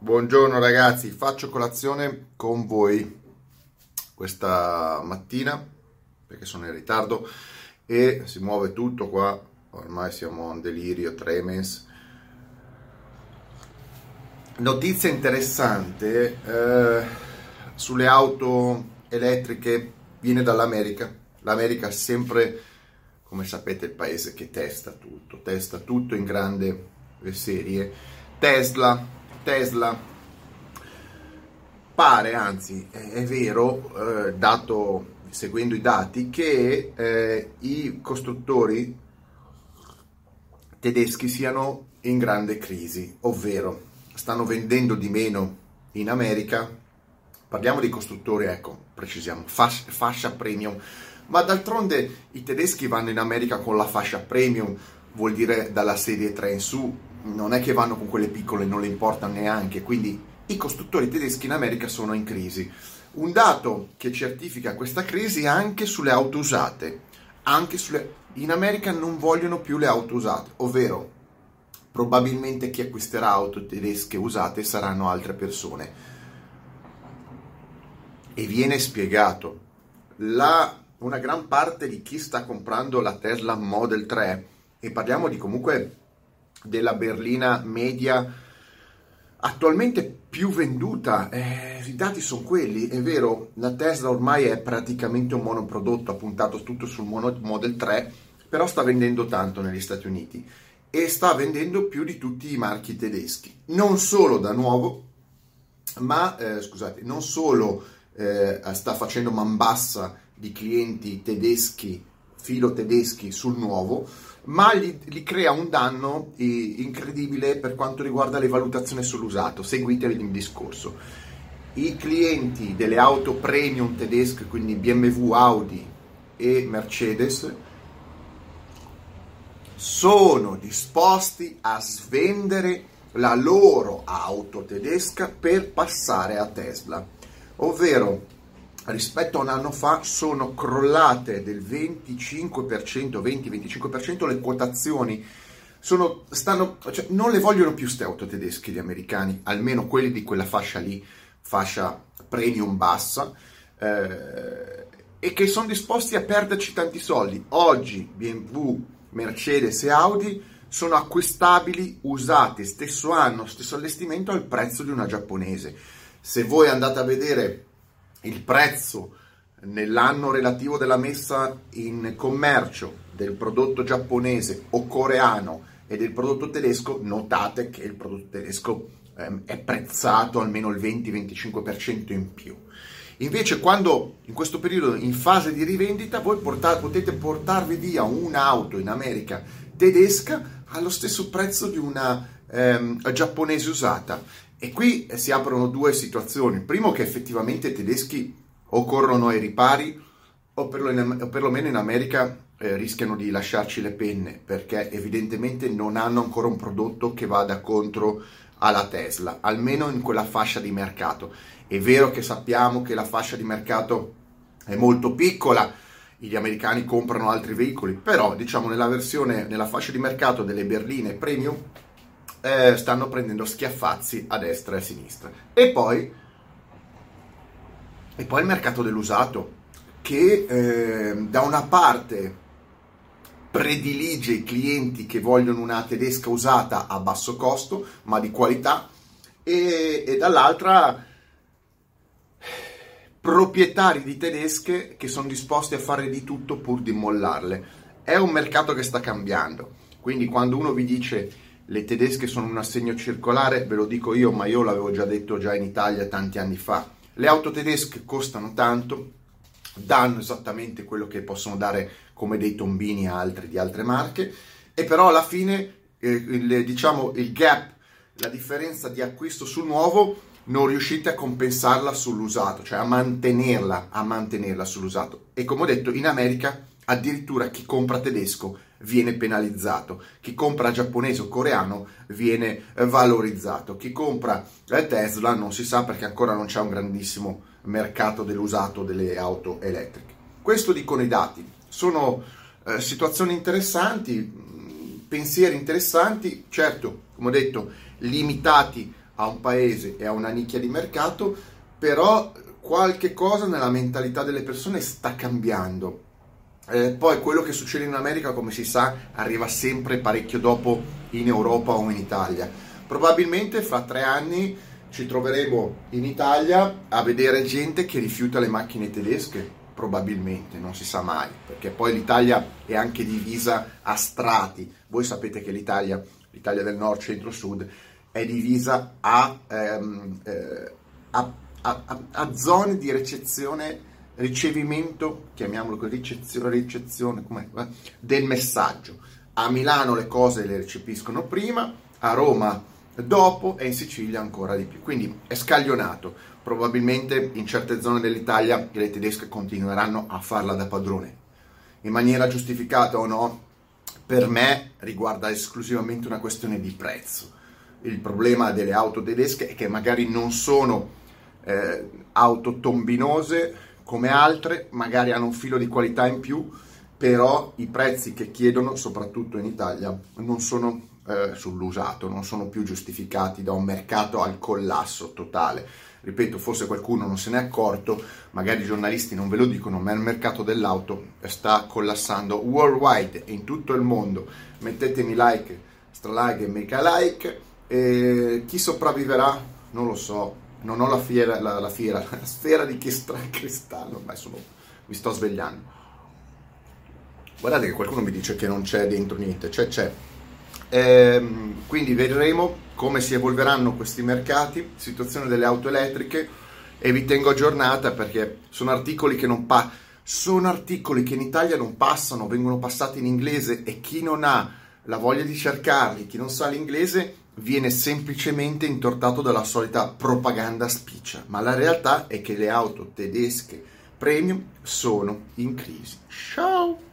Buongiorno ragazzi, faccio colazione con voi questa mattina perché sono in ritardo e si muove tutto qua, ormai siamo in delirio, tremens. Notizia interessante eh, sulle auto elettriche viene dall'America. L'America è sempre, come sapete, il paese che testa tutto, testa tutto in grande serie. Tesla, Tesla. Pare, anzi è, vero, eh, dato seguendo i dati, che eh, i costruttori tedeschi siano in grande crisi, ovvero stanno vendendo di meno in America. Parliamo di costruttori, ecco, precisiamo, fascia, fascia premium, ma d'altronde i tedeschi vanno in America con la fascia premium, vuol dire dalla serie 3 in su, non è che vanno con quelle piccole, non le importano neanche, quindi i costruttori tedeschi in America sono in crisi. Un dato che certifica questa crisi anche sulle auto usate. Anche sulle... In America non vogliono più le auto usate, ovvero probabilmente chi acquisterà auto tedesche usate saranno altre persone. E viene spiegato. La, una gran parte di chi sta comprando la Tesla Model 3, e parliamo di comunque della berlina media attualmente più venduta, eh, i dati sono quelli, è vero, la Tesla ormai è praticamente un monoprodotto, ha puntato tutto sul Model 3, però sta vendendo tanto negli Stati Uniti e sta vendendo più di tutti i marchi tedeschi, non solo da nuovo, ma eh, scusate, non solo eh, sta facendo man bassa di clienti tedeschi, filo tedeschi sul nuovo, ma gli, gli crea un danno incredibile per quanto riguarda le valutazioni sull'usato. Seguitevi il discorso. I clienti delle auto premium tedesche, quindi BMW, Audi e Mercedes, sono disposti a svendere la loro auto tedesca per passare a Tesla, ovvero rispetto a un anno fa sono crollate del 25%, 20-25% le quotazioni. Sono, stanno, cioè, non le vogliono più queste auto tedesche gli americani, almeno quelli di quella fascia lì, fascia premium bassa, eh, e che sono disposti a perderci tanti soldi. Oggi BMW, Mercedes e Audi sono acquistabili, usati, stesso anno, stesso allestimento al prezzo di una giapponese. Se voi andate a vedere il prezzo nell'anno relativo della messa in commercio del prodotto giapponese o coreano e del prodotto tedesco, notate che il prodotto tedesco ehm, è prezzato almeno il 20-25% in più. Invece quando in questo periodo in fase di rivendita voi portate, potete portarvi via un'auto in America tedesca allo stesso prezzo di una ehm, giapponese usata e qui si aprono due situazioni. Primo che effettivamente i tedeschi o corrono ai ripari o, perlomeno in America eh, rischiano di lasciarci le penne perché evidentemente non hanno ancora un prodotto che vada contro alla Tesla, almeno in quella fascia di mercato. È vero che sappiamo che la fascia di mercato è molto piccola, gli americani comprano altri veicoli, però diciamo nella versione, nella fascia di mercato delle berline premium eh, stanno prendendo schiaffazzi a destra e a sinistra. E poi, e poi il mercato dell'usato, che eh, da una parte predilige i clienti che vogliono una tedesca usata a basso costo, ma di qualità, e, e dall'altra proprietari di tedesche che sono disposti a fare di tutto pur di mollarle. È un mercato che sta cambiando, quindi quando uno vi dice le tedesche sono un assegno circolare, ve lo dico io, ma io l'avevo già detto già in Italia tanti anni fa. Le auto tedesche costano tanto, danno esattamente quello che possono dare come dei tombini a altri di altre marche, e però alla fine eh, il, diciamo il gap, la differenza di acquisto sul nuovo non riuscite a compensarla sull'usato, cioè a mantenerla, a mantenerla sull'usato. E come ho detto, in America addirittura chi compra tedesco viene penalizzato, chi compra giapponese o coreano viene valorizzato, chi compra Tesla non si sa perché ancora non c'è un grandissimo mercato dell'usato delle auto elettriche. Questo dicono i dati, sono eh, situazioni interessanti, pensieri interessanti, certo, come ho detto, limitati a un paese e a una nicchia di mercato, però qualche cosa nella mentalità delle persone sta cambiando. Eh, poi quello che succede in America, come si sa, arriva sempre parecchio dopo in Europa o in Italia. Probabilmente fra tre anni ci troveremo in Italia a vedere gente che rifiuta le macchine tedesche, probabilmente, non si sa mai, perché poi l'Italia è anche divisa a strati. Voi sapete che l'Italia, l'Italia del nord, centro, sud, è divisa a, ehm, eh, a, a, a zone di ricezione ricevimento, chiamiamolo così, ricezione, ricezione del messaggio. A Milano le cose le recepiscono prima, a Roma dopo e in Sicilia ancora di più. Quindi è scaglionato. Probabilmente in certe zone dell'Italia le tedesche continueranno a farla da padrone. In maniera giustificata o no, per me riguarda esclusivamente una questione di prezzo. Il problema delle auto tedesche è che magari non sono eh, auto tombinose, come altre, magari hanno un filo di qualità in più, però i prezzi che chiedono, soprattutto in Italia, non sono eh, sull'usato, non sono più giustificati da un mercato al collasso totale. Ripeto, forse qualcuno non se n'è accorto, magari i giornalisti non ve lo dicono, ma il mercato dell'auto sta collassando worldwide, in tutto il mondo. Mettetemi like, stralike e make a like. E chi sopravviverà? Non lo so, non ho la fiera, la, la, fiera, la sfera di cristallo, ma sono, mi sto svegliando. Guardate che qualcuno mi dice che non c'è dentro niente, c'è, c'è. Ehm, quindi vedremo come si evolveranno questi mercati, situazione delle auto elettriche e vi tengo aggiornata perché sono articoli che non pa- sono articoli che in Italia non passano, vengono passati in inglese e chi non ha la voglia di cercarli, chi non sa l'inglese viene semplicemente intortato dalla solita propaganda spiccia, ma la realtà è che le auto tedesche premium sono in crisi. Ciao!